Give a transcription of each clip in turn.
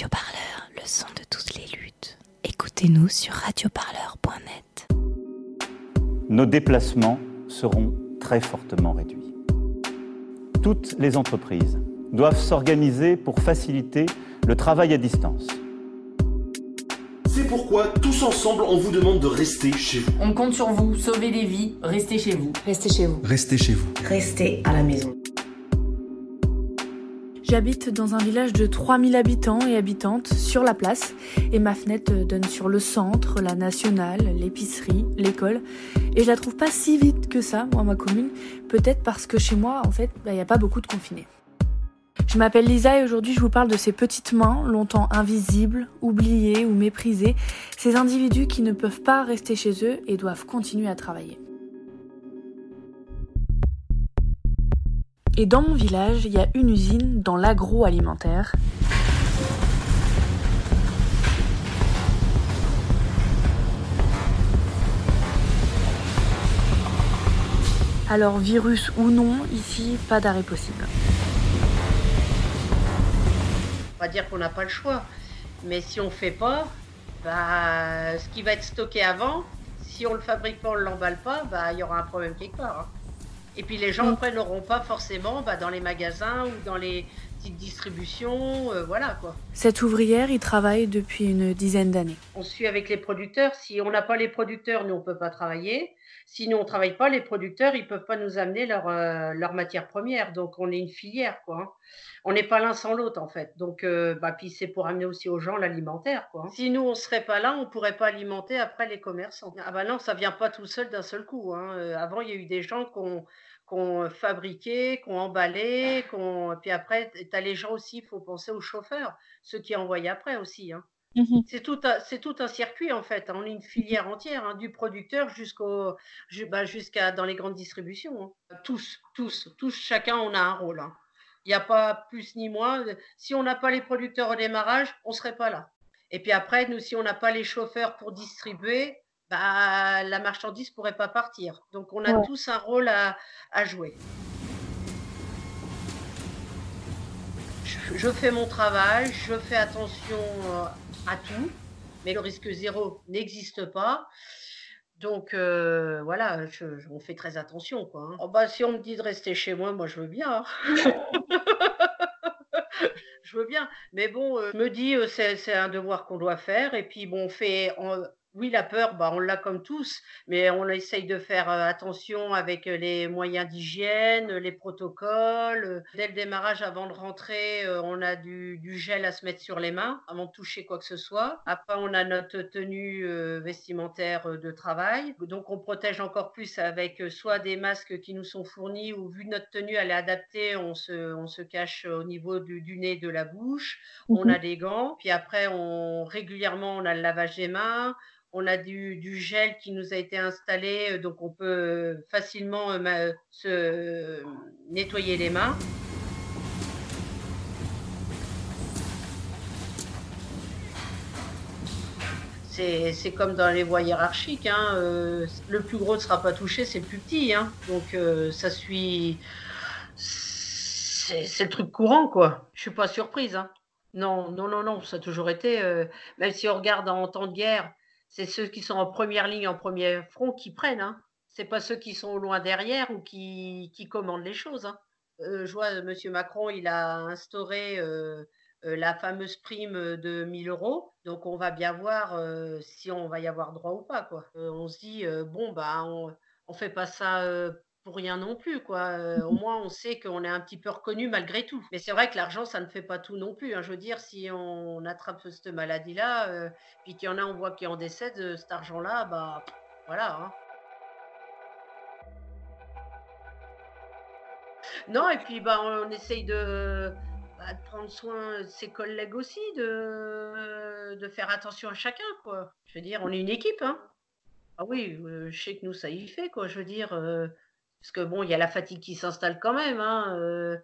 Radio Parleur, le son de toutes les luttes. Écoutez-nous sur radioparleur.net. Nos déplacements seront très fortement réduits. Toutes les entreprises doivent s'organiser pour faciliter le travail à distance. C'est pourquoi, tous ensemble, on vous demande de rester chez vous. On compte sur vous, sauvez des vies, restez chez vous. Restez chez vous. Restez chez vous. Restez à la maison. J'habite dans un village de 3000 habitants et habitantes sur la place et ma fenêtre donne sur le centre, la nationale, l'épicerie, l'école et je la trouve pas si vite que ça, moi, ma commune, peut-être parce que chez moi, en fait, il bah, n'y a pas beaucoup de confinés. Je m'appelle Lisa et aujourd'hui je vous parle de ces petites mains, longtemps invisibles, oubliées ou méprisées, ces individus qui ne peuvent pas rester chez eux et doivent continuer à travailler. Et dans mon village, il y a une usine dans l'agroalimentaire. Alors virus ou non, ici, pas d'arrêt possible. On va dire qu'on n'a pas le choix. Mais si on ne fait pas, bah, ce qui va être stocké avant, si on le fabrique pas, on ne l'emballe pas, bah, il y aura un problème quelque part. Hein. Et puis les gens mm. après n'auront pas forcément bah, dans les magasins ou dans les petites distributions, euh, voilà quoi. Cette ouvrière, il travaille depuis une dizaine d'années. On suit avec les producteurs. Si on n'a pas les producteurs, nous on peut pas travailler. Si nous on travaille pas, les producteurs ils peuvent pas nous amener leur euh, leur matière première. Donc on est une filière quoi. Hein. On n'est pas l'un sans l'autre en fait. Donc euh, bah puis c'est pour amener aussi aux gens l'alimentaire quoi. Hein. Si nous on serait pas là, on pourrait pas alimenter après les commerçants. Ah bah non, ça vient pas tout seul d'un seul coup. Hein. avant il y a eu des gens qui ont qu'on fabriquait, qu'on emballait, qu'on... puis après, tu as les gens aussi, il faut penser aux chauffeurs, ceux qui envoient après aussi. Mmh c'est tout, un, c'est tout un circuit en fait. Hein. On est une filière entière, hein, du producteur jusqu'au, bah, jusqu'à dans les grandes distributions. Tous, tous, tous, chacun on a un rôle. Il n'y a pas plus ni moins. Si on n'a pas les producteurs au démarrage, on ne serait pas là. Et puis après, nous, si on n'a pas les chauffeurs pour distribuer, bah, la marchandise pourrait pas partir. Donc on a tous un rôle à, jouer. Je, fais mon travail, je fais attention euh, à tout, mais le risque zéro n'existe pas. Donc euh, voilà, on fait très attention. Quoi, hein. oh, bah, si on me dit de rester chez moi, moi je veux bien. Hein. je veux bien. Mais bon, euh, je me dis, c'est un devoir qu'on doit faire. Et puis bon, on fait, oui, la peur, bah, on l'a comme tous, mais on essaye de faire attention avec les moyens d'hygiène, les protocoles. Dès le démarrage, avant de rentrer, on a du, gel à se mettre sur les mains avant de toucher quoi que ce soit. Après, on a notre tenue vestimentaire de travail. Donc, on protège encore plus avec soit des masques qui nous sont fournis ou vu notre tenue, elle est adaptée, on se, on se cache au niveau du, nez, de la bouche. On mmh a des gants. Puis après, on, régulièrement, on a le lavage des mains on a du, gel qui nous a été installé, euh, donc on peut euh, facilement euh, se nettoyer les mains. C'est comme dans les voies hiérarchiques. Hein, le plus gros ne sera pas touché, c'est le plus petit. Hein, donc ça suit. C'est le truc courant, quoi. Je suis pas surprise. Hein. Non, non, non, non, ça a toujours été. même si on regarde en temps de guerre, c'est ceux qui sont en première ligne, en premier front qui prennent. Hein. Ce n'est pas ceux qui sont loin derrière ou qui, commandent les choses. Hein. Euh, je vois, M. Macron, il a instauré euh, euh, la fameuse prime de 1000 euros. Donc, on va bien voir si on va y avoir droit ou pas. On se dit, bon, bah, on ne fait pas ça pour rien non plus, quoi. Euh, au moins, on sait qu'on est un petit peu reconnu malgré tout. Mais c'est vrai que l'argent, ça ne fait pas tout non plus. Hein. Je veux dire, si on attrape cette maladie-là, euh, puis qu'il y en a, on voit qui en décède, euh, cet argent-là, bah voilà. Hein. Non, et puis bah, on essaye de, bah, de, prendre soin de ses collègues aussi, de, de faire attention à chacun, quoi. Je veux dire, on est une équipe, hein. Ah oui, je sais que nous, ça y fait, quoi. Je veux dire, parce que bon, il y a la fatigue qui s'installe quand même. Hein, euh,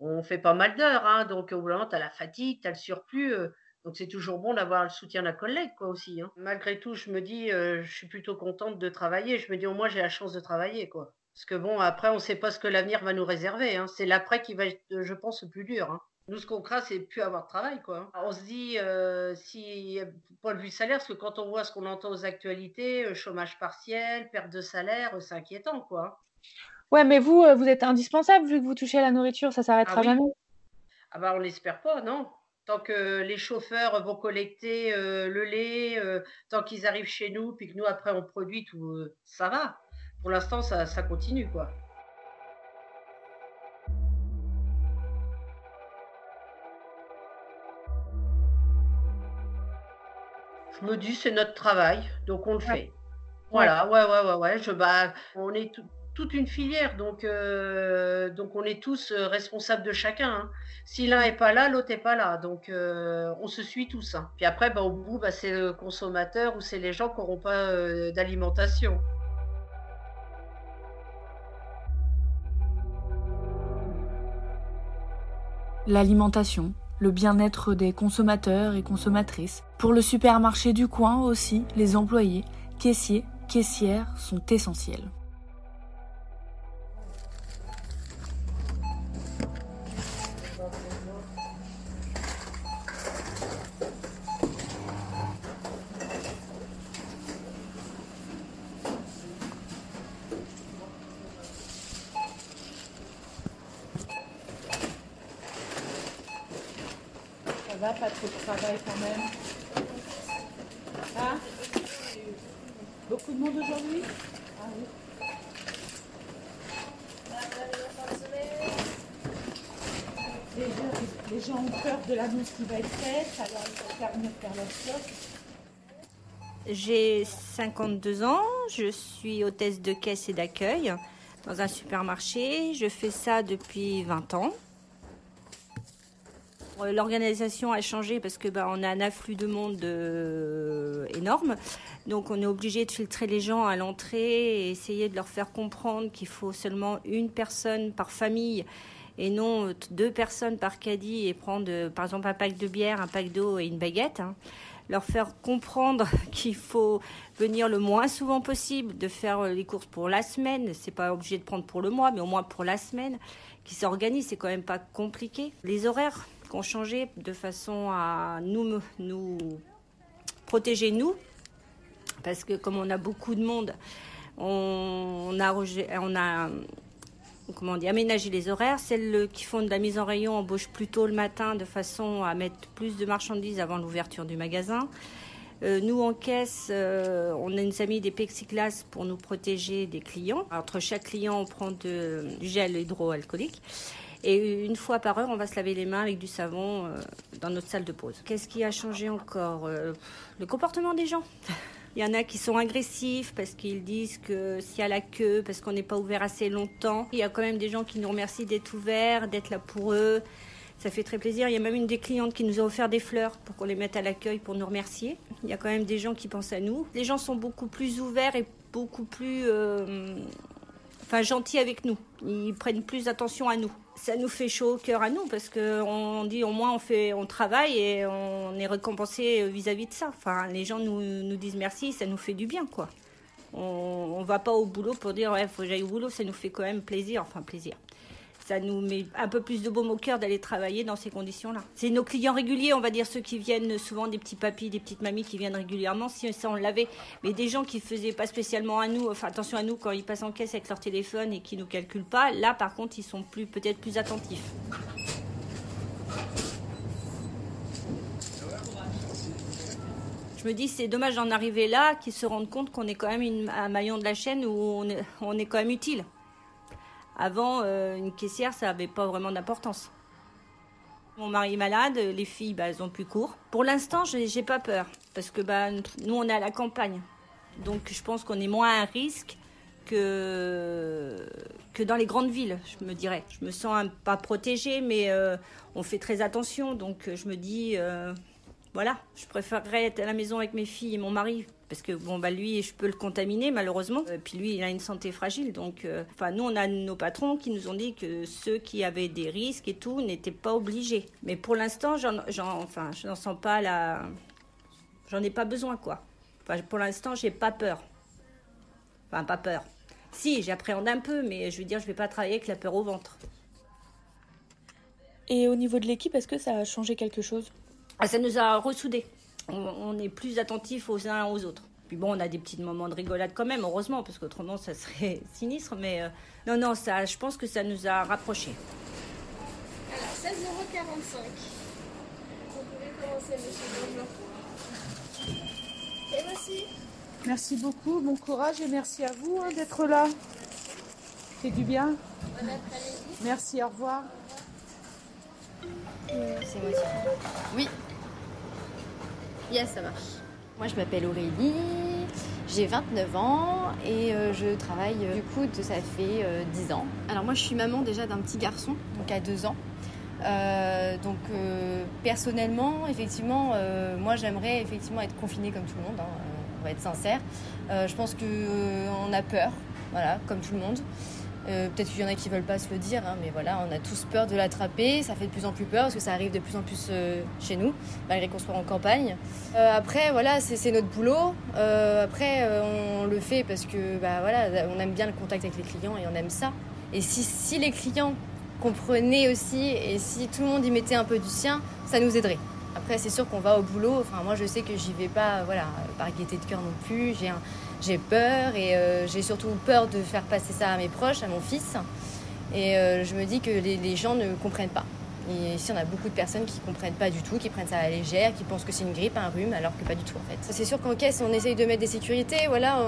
on fait pas mal d'heures, hein, donc au bout d'un tu as la fatigue, tu as le surplus. Euh, donc c'est toujours bon d'avoir le soutien d'un collègue, quoi, aussi. Hein. Malgré tout, je me dis, euh, je suis plutôt contente de travailler. Je me dis, au moins, j'ai la chance de travailler, quoi. Parce que bon, après, on ne sait pas ce que l'avenir va nous réserver. C'est l'après qui va être, je pense, le plus dur. Nous, ce qu'on craint, c'est plus avoir de travail, quoi. On se dit, si, point de vue salaire, parce que quand on voit ce qu'on entend aux actualités, chômage partiel, perte de salaire, c'est inquiétant, quoi. Ouais, mais vous, euh, vous êtes indispensable vu que vous touchez à la nourriture, ça s'arrêtera Ah oui. jamais. Ah bah, on l'espère pas, non. Tant que les chauffeurs vont collecter euh, le lait, euh, tant qu'ils arrivent chez nous, puis que nous, après, on produit tout, euh, ça va. Pour l'instant, ça, ça continue, quoi. Je me dis, c'est notre travail, donc on le fait. Voilà, ouais, ouais, ouais, ouais. Je, bah, on est tout- toute une filière, donc, euh, on est tous euh, responsables de chacun. hein. Si l'un est pas là, l'autre est pas là. Donc euh, on se suit tous. hein. Puis après, bah, au bout, bah, c'est le consommateur ou c'est les gens qui n'auront pas d'alimentation. L'alimentation, le bien-être des consommateurs et consommatrices. Pour le supermarché du coin aussi, les employés, caissiers, caissières sont essentiels. Pas trop de travail quand même. Hein Beaucoup de monde aujourd'hui Ah oui. Les gens, ont peur de l'annonce qui va être faite, alors ils préfèrent venir faire leur. J'ai 52 ans, je suis hôtesse de caisse et d'accueil dans un supermarché. Je fais ça depuis 20 ans. Euh, L'organisation a changé parce que bah, on a un afflux de monde euh, énorme. Donc on est obligé de filtrer les gens à l'entrée et essayer de leur faire comprendre qu'il faut seulement une personne par famille et non deux personnes par caddie et prendre euh, par exemple un pack de bière, un pack d'eau et une baguette. hein. Leur faire comprendre qu'il faut venir le moins souvent possible, de faire les courses pour la semaine. C'est pas obligé de prendre pour le mois, mais au moins pour la semaine. Qui s'organise, c'est quand même pas compliqué. Les horaires ont changé de façon à nous, nous protéger nous, parce que comme on a beaucoup de monde, on, a, on a comment dire, aménagé les horaires. Celles qui font de la mise en rayon embauchent plus tôt le matin de façon à mettre plus de marchandises avant l'ouverture du magasin. Euh, nous, en caisse, euh, on a a mis des plexiglas pour nous protéger des clients. Entre chaque client, on prend du gel hydroalcoolique. Et une fois par heure, on va se laver les mains avec du savon euh, dans notre salle de pause. Qu'est-ce qui a changé encore Euh, Le comportement des gens? Il y en a qui sont agressifs parce qu'ils disent que s'il y a la queue, parce qu'on n'est pas ouvert assez longtemps. Il y a quand même des gens qui nous remercient d'être ouverts, d'être là pour eux. Ça fait très plaisir. Il y a même une des clientes qui nous a offert des fleurs pour qu'on les mette à l'accueil pour nous remercier. Il y a quand même des gens qui pensent à nous. Les gens sont beaucoup plus ouverts et beaucoup plus euh, enfin, gentils avec nous. Ils prennent plus attention à nous. Ça nous fait chaud au cœur à nous parce qu'on dit au moins on, fait, on travaille et on est récompensé vis-à-vis de ça. Enfin, les gens nous, disent merci, ça nous fait du bien quoi. On, on va pas au boulot pour dire ouais, faut que j'aille au boulot, ça nous fait quand même plaisir, enfin plaisir. Ça nous met un peu plus de baume au cœur d'aller travailler dans ces conditions-là. C'est nos clients réguliers, on va dire ceux qui viennent souvent des petits papis, des petites mamies qui viennent régulièrement, si ça on l'avait. Mais des gens qui faisaient pas spécialement à nous, enfin attention à nous quand ils passent en caisse avec leur téléphone et qui nous calculent pas, là par contre ils sont plus peut-être plus attentifs. Je me dis c'est dommage d'en arriver là, qu'ils se rendent compte qu'on est quand même un maillon de la chaîne où on est, on est quand même utile. Avant, euh, une caissière, ça n'avait pas vraiment d'importance. Mon mari est malade, les filles, bah, elles ont plus cours. Pour l'instant, j'ai pas peur, parce que bah, nous, on est à la campagne. Donc, je pense qu'on est moins à risque que, que dans les grandes villes, je me dirais. Je me sens pas protégée, mais euh, on fait très attention. Donc, je me dis, euh, voilà, je préférerais être à la maison avec mes filles et mon mari. Parce que bon bah lui je peux le contaminer malheureusement. Euh, puis lui il a une santé fragile donc euh, enfin nous on a nos patrons qui nous ont dit que ceux qui avaient des risques et tout n'étaient pas obligés. Mais pour l'instant j'en j'en- enfin je n'en sens pas la j'en ai pas besoin quoi. Enfin pour l'instant j'ai pas peur. Enfin pas peur. Si j'appréhende un peu mais je veux dire je vais pas travailler avec la peur au ventre. Et au niveau de l'équipe, est-ce que ça a changé quelque chose? Ah, Ça nous a ressoudés. On, est plus attentifs aux uns aux autres. Puis bon, on a des petits moments de rigolade quand même, heureusement, parce qu'autrement, ça serait sinistre. Mais euh, non, non, ça, je pense que ça nous a rapprochés. Alors, 16,45 Vous pouvez commencer, monsieur. Bonjour. Et voici. Merci beaucoup, bon courage et merci à vous hein, d'être là. C'est du bien. Merci, au revoir. C'est moi Oui. Yes, ça marche. Moi, je m'appelle Aurélie, j'ai 29 ans et euh, je travaille euh, du coup, ça fait 10 euh, ans. Alors moi, je suis maman déjà d'un petit garçon, donc à 2 ans. donc personnellement, effectivement, moi j'aimerais effectivement être confinée comme tout le monde. Hein, on va être sincère. je pense qu'on a peur, voilà, comme tout le monde. Euh, peut-être qu'il y en a qui veulent pas se le dire, hein, mais voilà, on a tous peur de l'attraper. Ça fait de plus en plus peur parce que ça arrive de plus en plus euh, chez nous, malgré qu'on soit en campagne. Euh, après, voilà, c'est notre boulot. après, on le fait parce que, bah voilà, on aime bien le contact avec les clients et on aime ça. Et si, si les clients comprenaient aussi et si tout le monde y mettait un peu du sien, ça nous aiderait. Après, c'est sûr qu'on va au boulot. Enfin, moi, je sais que j'y vais pas, voilà, par gaieté de cœur non plus. J'ai un j'ai peur et euh, j'ai surtout peur de faire passer ça à mes proches, à mon fils. Et euh, je me dis que les, gens ne comprennent pas. Et ici, on a beaucoup de personnes qui ne comprennent pas du tout, qui prennent ça à la légère, qui pensent que c'est une grippe, un rhume, alors que pas du tout en fait. C'est sûr qu'en caisse, on essaye de mettre des sécurités. Voilà,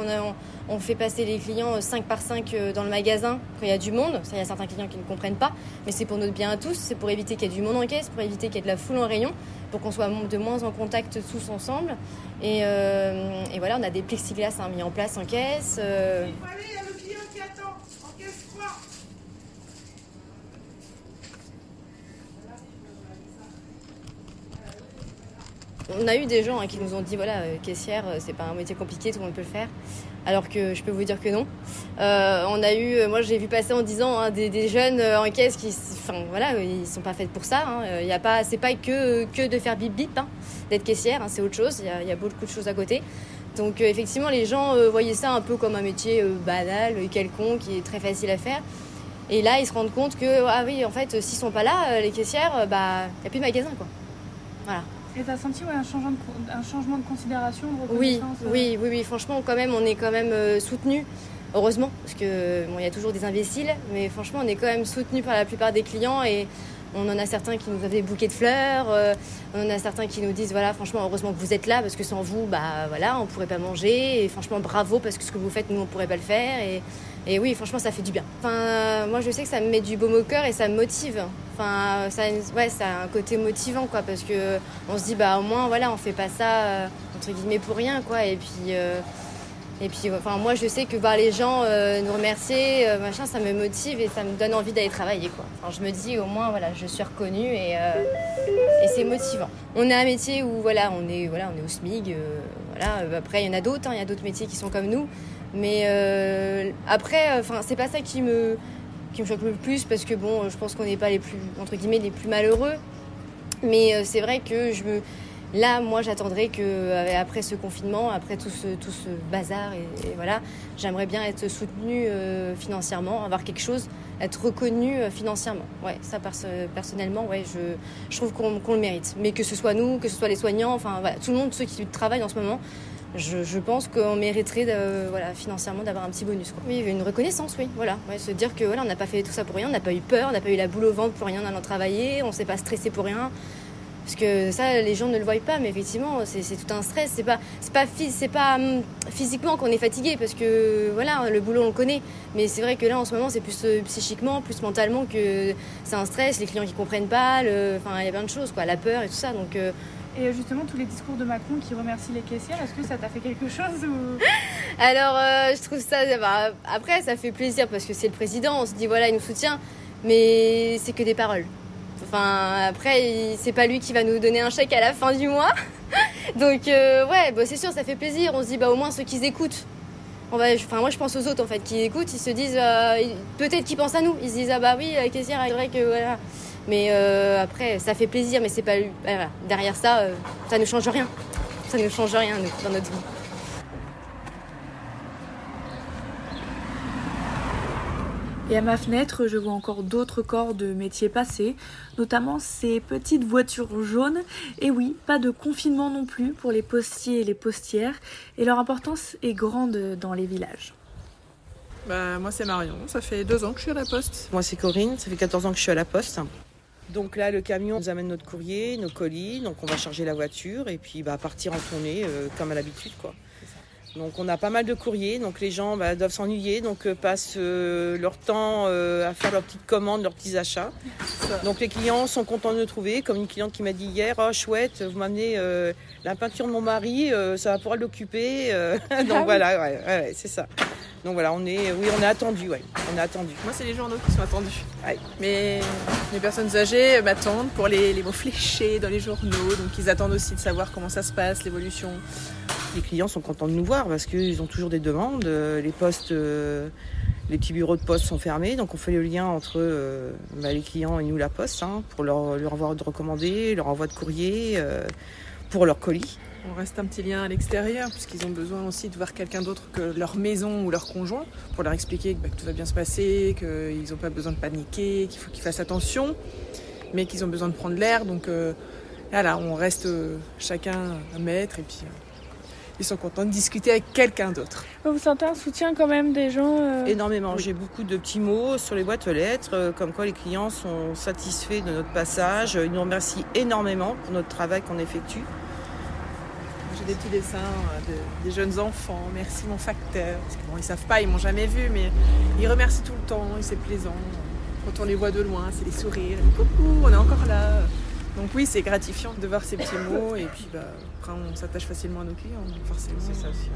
on, fait passer les clients 5 par 5 euh, dans le magasin quand il y a du monde. Ça, il y a certains clients qui ne comprennent pas, mais c'est pour notre bien à tous. C'est pour éviter qu'il y ait du monde en caisse, pour éviter qu'il y ait de la foule en rayon, pour qu'on soit de moins en contact tous ensemble. Et, euh, voilà, on a des plexiglas hein, mis en place en caisse. Euh. Il y a le client qui attend en caisse 3. On a eu des gens hein, qui nous ont dit voilà, euh, caissière, euh, c'est pas un métier compliqué, tout le monde peut le faire. Alors que je peux vous dire que non. Euh, on a eu, moi j'ai vu passer en disant hein, des, jeunes en caisse qui, enfin voilà, ils sont pas faits pour ça. Hein. Il y a pas, c'est pas que que de faire bip bip, d'être caissière, c'est autre chose. Il y, a, beaucoup de choses à côté. Donc effectivement, les gens voyaient ça un peu comme un métier banal, quelconque, qui est très facile à faire. Et là, ils se rendent compte que ah oui, en fait, s'ils sont pas là, les caissières, bah, y a plus de magasin quoi. Voilà. Et t'as senti un, changement de, un changement de considération, de oui, euh oui, oui, oui, franchement, quand même, on est quand même euh, soutenu. Heureusement, parce que bon, il y a toujours des imbéciles, mais franchement, on est quand même soutenu par la plupart des clients et on en a certains qui nous avaient des bouquets de fleurs, euh, on en a certains qui nous disent voilà, franchement, heureusement que vous êtes là parce que sans vous, bah voilà, on pourrait pas manger et franchement, bravo parce que ce que vous faites, nous, on pourrait pas le faire et et oui, franchement, ça fait du bien. Enfin, moi, je sais que ça me met du baume au cœur et ça me motive. Enfin, ça, ouais, ça a un côté motivant, quoi, parce que on se dit, bah, au moins, voilà, on fait pas ça euh, entre guillemets pour rien, quoi. Et puis, euh, et puis, enfin, moi, je sais que voir les gens euh, nous remercier, machin, ça me motive et ça me donne envie d'aller travailler, quoi. Je me dis, au moins, voilà, je suis reconnue et, et c'est motivant. On a un métier où, voilà, on est, voilà, on est au SMIG. voilà. Après, il y en a d'autres, hein, il y a d'autres métiers qui sont comme nous. Mais euh, après, euh, enfin, c'est pas ça qui me, qui me choque le plus parce que bon, je pense qu'on n'est pas les plus, entre guillemets, les plus malheureux. Mais euh, c'est vrai que je me, là, moi, j'attendrais que après ce confinement, après tout ce, tout ce bazar, et, voilà, j'aimerais bien être soutenue financièrement, avoir quelque chose, être reconnue financièrement. Ouais, ça personnellement, ouais, je, je trouve qu'on le mérite. Mais que ce soit nous, que ce soit les soignants, enfin tout le monde, ceux qui travaillent en ce moment, je, pense qu'on mériterait voilà, financièrement d'avoir un petit bonus. Oui, une reconnaissance, oui. Voilà. se dire que voilà, on n'a pas fait tout ça pour rien, on n'a pas eu peur, on n'a pas eu la boule au ventre pour rien en allant travailler, on ne s'est pas stressé pour rien. Parce que ça, les gens ne le voient pas, mais effectivement, c'est tout un stress. C'est pas, c'est pas, pas hum, physiquement qu'on est fatigué, parce que voilà, le boulot on le connaît. Mais c'est vrai que là, en ce moment, c'est plus euh, psychiquement, plus mentalement que c'est un stress. Les clients qui comprennent pas, enfin, il y a plein de choses, quoi, la peur et tout ça. Donc, euh, et justement, tous les discours de Macron qui remercient les caissières, est-ce que ça t'a fait quelque chose ou... Alors, euh, je trouve ça. Bah, après, ça fait plaisir parce que c'est le président, on se dit voilà, il nous soutient, mais c'est que des paroles. Enfin, après, c'est pas lui qui va nous donner un chèque à la fin du mois. Donc, euh, ouais, bah, c'est sûr, ça fait plaisir. On se dit, bah, au moins ceux qui écoutent. On va, enfin, moi, je pense aux autres en fait qui écoutent, ils se disent, euh, peut-être qu'ils pensent à nous. Ils se disent, ah bah oui, la caissière, c'est vrai que voilà. Mais euh, après, ça fait plaisir, mais c'est pas. Voilà. Derrière ça, ça ne change rien. Ça ne change rien, dans notre vie. Et à ma fenêtre, je vois encore d'autres corps de métiers passés, notamment ces petites voitures jaunes. Et oui, pas de confinement non plus pour les postiers et les postières, et leur importance est grande dans les villages. Bah, moi c'est Marion, ça fait deux ans que je suis à la poste. Moi c'est Corinne, ça fait 14 ans que je suis à la poste. Donc là le camion nous amène notre courrier, nos colis, donc on va charger la voiture et puis bah, partir en tournée euh, comme à l'habitude quoi. Donc on a pas mal de courriers, donc les gens bah, doivent s'ennuyer, donc euh, passent euh, leur temps euh, à faire leurs petites commandes, leurs petits achats. Donc les clients sont contents de nous trouver, comme une cliente qui m'a dit hier, oh chouette, vous m'amenez euh, la peinture de mon mari, euh, ça va pouvoir l'occuper. euh. donc Ah oui. voilà, ouais, ouais, ouais, c'est ça. Donc voilà, on est, oui, on est attendu, ouais, on est attendu. Moi c'est les journaux qui sont attendus. Mais les personnes âgées m'attendent pour les, les mots fléchés dans les journaux, donc ils attendent aussi de savoir comment ça se passe, l'évolution. Les clients sont contents de nous voir parce qu'ils ont toujours des demandes. Euh, Les postes, euh, les petits bureaux de poste sont fermés, donc on fait le lien entre euh, bah, les clients et nous, la poste, hein, pour leur, leur de recommandés, leur envoi de courrier, pour leur colis. On reste un petit lien à l'extérieur, puisqu'ils ont besoin aussi de voir quelqu'un d'autre que leur maison ou leur conjoint, pour leur expliquer que, bah, tout va bien se passer, qu'ils n'ont pas besoin de paniquer, qu'il faut qu'ils fassent attention, mais qu'ils ont besoin de prendre l'air. Donc euh, voilà, on reste chacun un maître, et puis ils sont contents de discuter avec quelqu'un d'autre. Vous sentez un soutien quand même des gens euh, Énormément. J'ai beaucoup de petits mots sur les boîtes aux lettres, euh, comme quoi les clients sont satisfaits de notre passage. Ils nous remercient énormément pour notre travail qu'on effectue. J'ai des petits dessins euh, de- des jeunes enfants. Merci mon facteur. Parce que bon, ils savent pas, ils m'ont jamais vu, mais ils remercient tout le temps. et C'est plaisant. Quand on les voit de loin, c'est des sourires. Coucou, on est encore là. Donc oui, c'est gratifiant de voir ces petits mots. Et puis bah, après, on s'attache facilement à nos clients. donc Forcément, c'est ça aussi.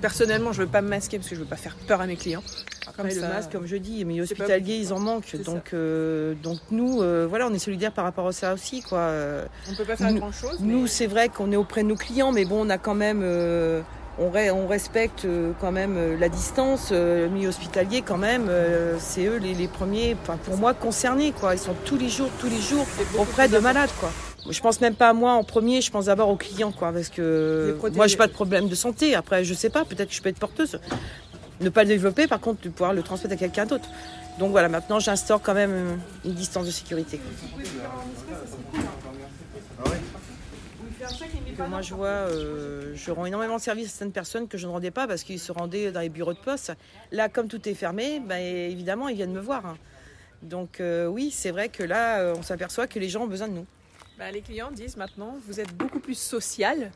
Personnellement, je veux pas me masquer parce que je veux pas faire peur à mes clients. Comme le ça- masque, comme je dis, mais hospitaliers, ils en manquent. Donc, euh, donc nous, euh, voilà, on est solidaires par rapport à ça aussi, quoi. On peut pas faire nous- grand-chose, Nous, mais- c'est vrai qu'on est auprès de nos clients, mais bon, on a quand même, euh, on, re- on respecte euh, quand même euh, la distance. Euh, le milieu hospitalier, quand même, c'est eux les, les premiers, enfin, pour moi, concernés, quoi. Ils sont tous les jours, tous les jours auprès de malades, quoi. Je pense même pas à moi en premier, je pense d'abord aux clients, quoi, parce que moi, j'ai pas de problème de santé. Après, je sais pas, peut-être que je peux être porteuse. Ne pas le développer, par contre, de pouvoir le transmettre à quelqu'un d'autre. Donc voilà, maintenant, j'instaure quand même une distance de sécurité. Que moi je vois, euh, je rends énormément de service à certaines personnes que je ne rendais pas parce qu'ils se rendaient dans les bureaux de poste. Là, comme tout est fermé, ben, évidemment, ils viennent me voir. hein. Donc euh, oui, c'est vrai que là, euh, on s'aperçoit que les gens ont besoin de nous. Bah, les clients disent maintenant, vous êtes beaucoup plus social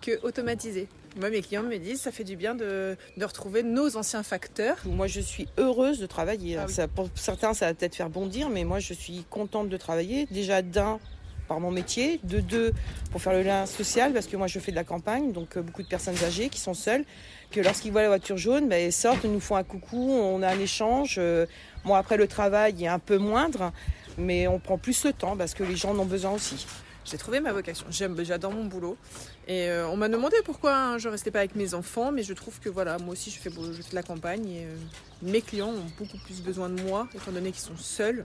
que automatisé. Moi, mes clients me disent, ça fait du bien de, de retrouver nos anciens facteurs. Moi, je suis heureuse de travailler. Ah oui. Ça, pour certains, ça va peut-être faire bondir, mais moi, je suis contente de travailler. Déjà, d'un, par mon métier. De deux, pour faire le lien social, parce que moi, je fais de la campagne, donc euh, beaucoup de personnes âgées qui sont seules, que lorsqu'ils voient la voiture jaune, ben, ils sortent, nous font un coucou, on a un échange. Euh, Bon, après, le travail est un peu moindre, mais on prend plus le temps parce que les gens en ont besoin aussi. J'ai trouvé ma vocation. J'aime, j'adore mon boulot. Et euh, on m'a demandé pourquoi hein, je restais pas avec mes enfants, mais je trouve que voilà, moi aussi je fais, je fais de la campagne et mes clients ont beaucoup plus besoin de moi, étant donné qu'ils sont seuls.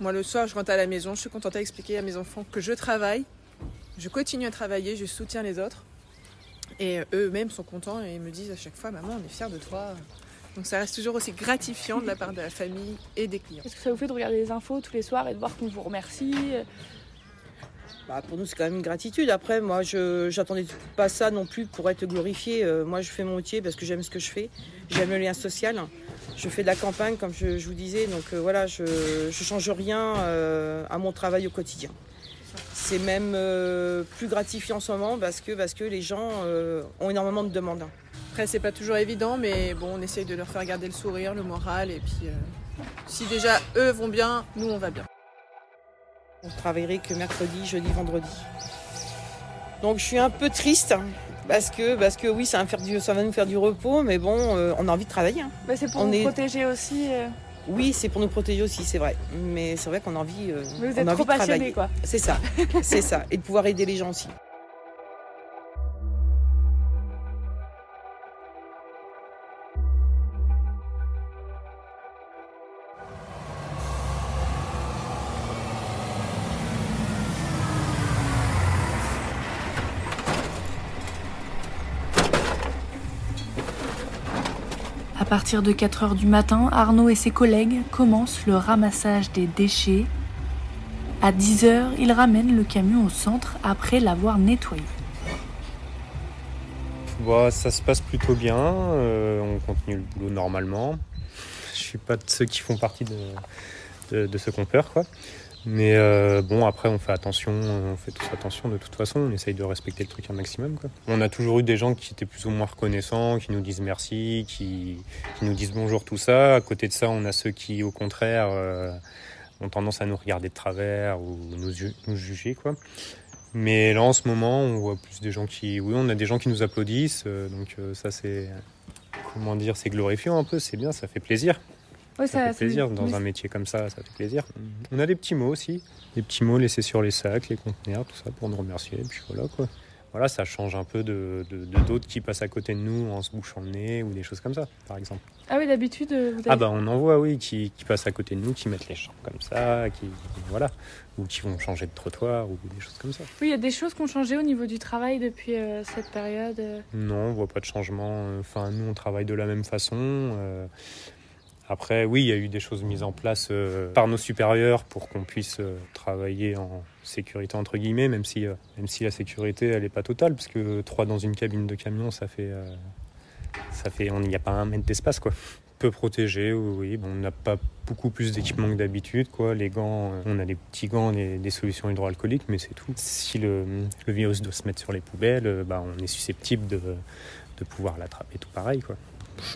Moi le soir, je rentre à la maison, je suis contente à expliquer à mes enfants que je travaille, je continue à travailler, je soutiens les autres. Et euh, eux-mêmes sont contents et me disent à chaque fois, maman, on est fiers de toi. Donc ça reste toujours aussi gratifiant de la part de la famille et des clients. Est-ce que ça vous fait de regarder les infos tous les soirs et de voir qu'on vous remercie? Bah, pour nous, c'est quand même une gratitude. Après, moi, je j'attendais pas ça non plus pour être glorifié. Euh, moi, je fais mon métier parce que j'aime ce que je fais. J'aime le lien social. Je fais de la campagne, comme je, je vous disais. Donc euh, voilà, je ne change rien euh, à mon travail au quotidien. C'est même euh, plus gratifiant en ce moment parce que, parce que les gens ont énormément de demandes. Après, c'est pas toujours évident, mais bon, on essaye de leur faire garder le sourire, le moral, et puis si déjà eux vont bien, nous on va bien. On travaillerait que mercredi, jeudi, vendredi. Donc je suis un peu triste parce que, parce que oui, ça va, faire du, ça va nous faire du repos, mais bon, euh, on a envie de travailler. hein. Bah, C'est pour On est- protéger aussi. euh. Oui, c'est pour nous protéger aussi, c'est vrai. Mais c'est vrai qu'on a envie, euh, Mais vous on êtes a trop envie passionné, quoi. C'est ça, c'est ça. Et de pouvoir aider les gens aussi. Partir de 4 heures du matin, Arnaud et ses collègues commencent le ramassage des déchets. À 10 heures, ils ramènent le camion au centre après l'avoir nettoyé. Bon, ça se passe plutôt bien, euh, on continue le boulot normalement. Je suis pas de ceux qui font partie de, ce qu'on quoi. Mais euh, bon, après, on fait attention, on fait tous attention de toute façon, on essaye de respecter le truc un maximum. On a toujours eu des gens qui étaient plus ou moins reconnaissants, qui nous disent merci, qui, nous disent bonjour, tout ça. À côté de ça, on a ceux qui, au contraire, euh, ont tendance à nous regarder de travers ou nous, ju- nous juger. Mais là, en ce moment, on voit plus des gens qui, oui, on a des gens qui nous applaudissent, euh, donc ça, c'est, comment dire, c'est glorifiant un peu, c'est bien, ça fait plaisir. Ouais, ça, ça- fait plaisir dans oui. un métier comme ça, ça fait plaisir. On a des petits mots aussi, des petits mots laissés sur les sacs, les conteneurs, tout ça pour nous remercier. Et puis voilà quoi. Voilà, ça change un peu de d'autres qui passent à côté de nous en se bouchant le nez ou des choses comme ça, par exemple. Ah oui, d'habitude, euh, avez... Ah bah on en voit oui qui, qui passent à côté de nous, qui mettent les champs comme ça, qui voilà, ou qui vont changer de trottoir ou des choses comme ça. Oui, il y a des choses qui ont changé au niveau du travail depuis euh, cette période. euh. Non, on voit pas de changement. Enfin, nous, on travaille de la même façon. Euh, Après, oui, il y a eu des choses mises en place euh, par nos supérieurs pour qu'on puisse euh, travailler en sécurité entre guillemets, même si, euh, la sécurité, elle n'est pas totale, parce que trois dans une cabine de camion, ça fait, ça on n'y a pas un mètre d'espace, quoi. Peu protégé, oui, on n'a pas beaucoup plus d'équipement que d'habitude, quoi. Les gants, on a des petits gants, des, des solutions hydroalcooliques, mais c'est tout. Si le, virus doit se mettre sur les poubelles, bah, on est susceptible de, de pouvoir l'attraper tout pareil, quoi.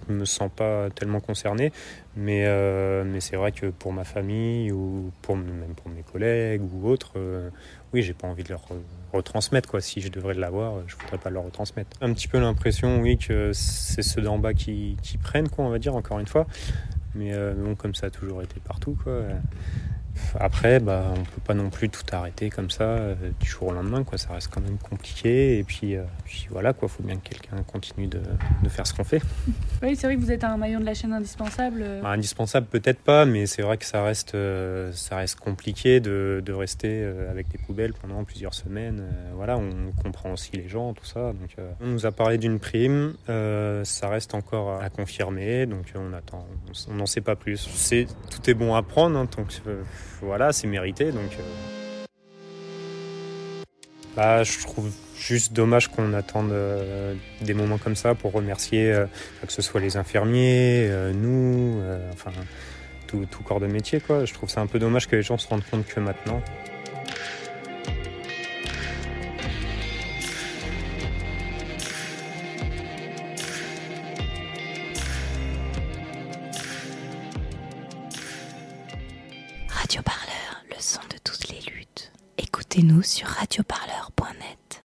Je me sens pas tellement concerné, mais, euh, mais c'est vrai que pour ma famille ou pour, même pour mes collègues ou autres, euh, oui, j'ai pas envie de leur euh, retransmettre. Quoi. Si je devrais l'avoir, je voudrais pas leur retransmettre. Un petit peu l'impression, oui, que c'est ceux d'en bas qui, prennent, quoi, on va dire, encore une fois. Mais euh, bon, comme ça a toujours été partout, quoi. Après, bah, on peut pas non plus tout arrêter comme ça euh, du jour au lendemain, quoi. Ça reste quand même compliqué. Et puis, euh, puis voilà, quoi. Faut bien que quelqu'un continue de, de faire ce qu'on fait. Oui, c'est vrai que vous êtes un maillon de la chaîne indispensable. euh. Bah, indispensable peut-être pas, mais c'est vrai que ça reste, euh, ça reste compliqué de, de rester avec des poubelles pendant plusieurs semaines. Voilà, on comprend aussi les gens, tout ça. Donc, on nous a parlé d'une prime, ça reste encore à confirmer, donc on attend, on n'en sait pas plus. C'est, tout est bon à prendre, hein, donc euh, voilà, c'est mérité. Donc, euh, bah, je trouve juste dommage qu'on attende euh, des moments comme ça pour remercier euh, que ce soit les infirmiers, nous, enfin tout, corps de métier. Je trouve ça un peu dommage que les gens se rendent compte que maintenant. Radio Parleur,